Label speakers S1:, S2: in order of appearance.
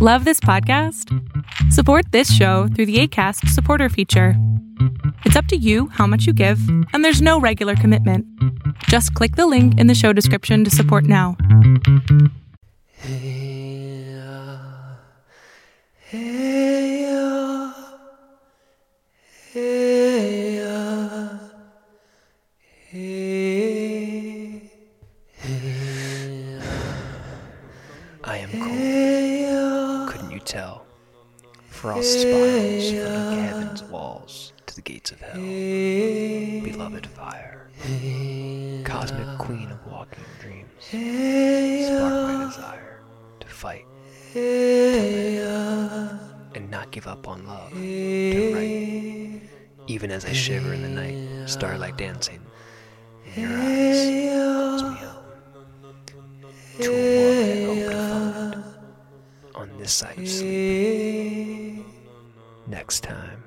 S1: Love this podcast? Support this show through the ACAST supporter feature. It's up to you how much you give, and there's no regular commitment. Just click the link in the show description to support now.
S2: Hey, hey, hey, hey, I am cold. Tell? Frost spirals from the cabin's walls to the gates of hell. Beloved fire. Cosmic queen of walking dreams. Spark my desire to fight. To live. And not give up on love. To write. Even as I shiver in the night, starlight dancing. In your eyes. Calls me home. To a world I hope to find on this side of sleep. Next time.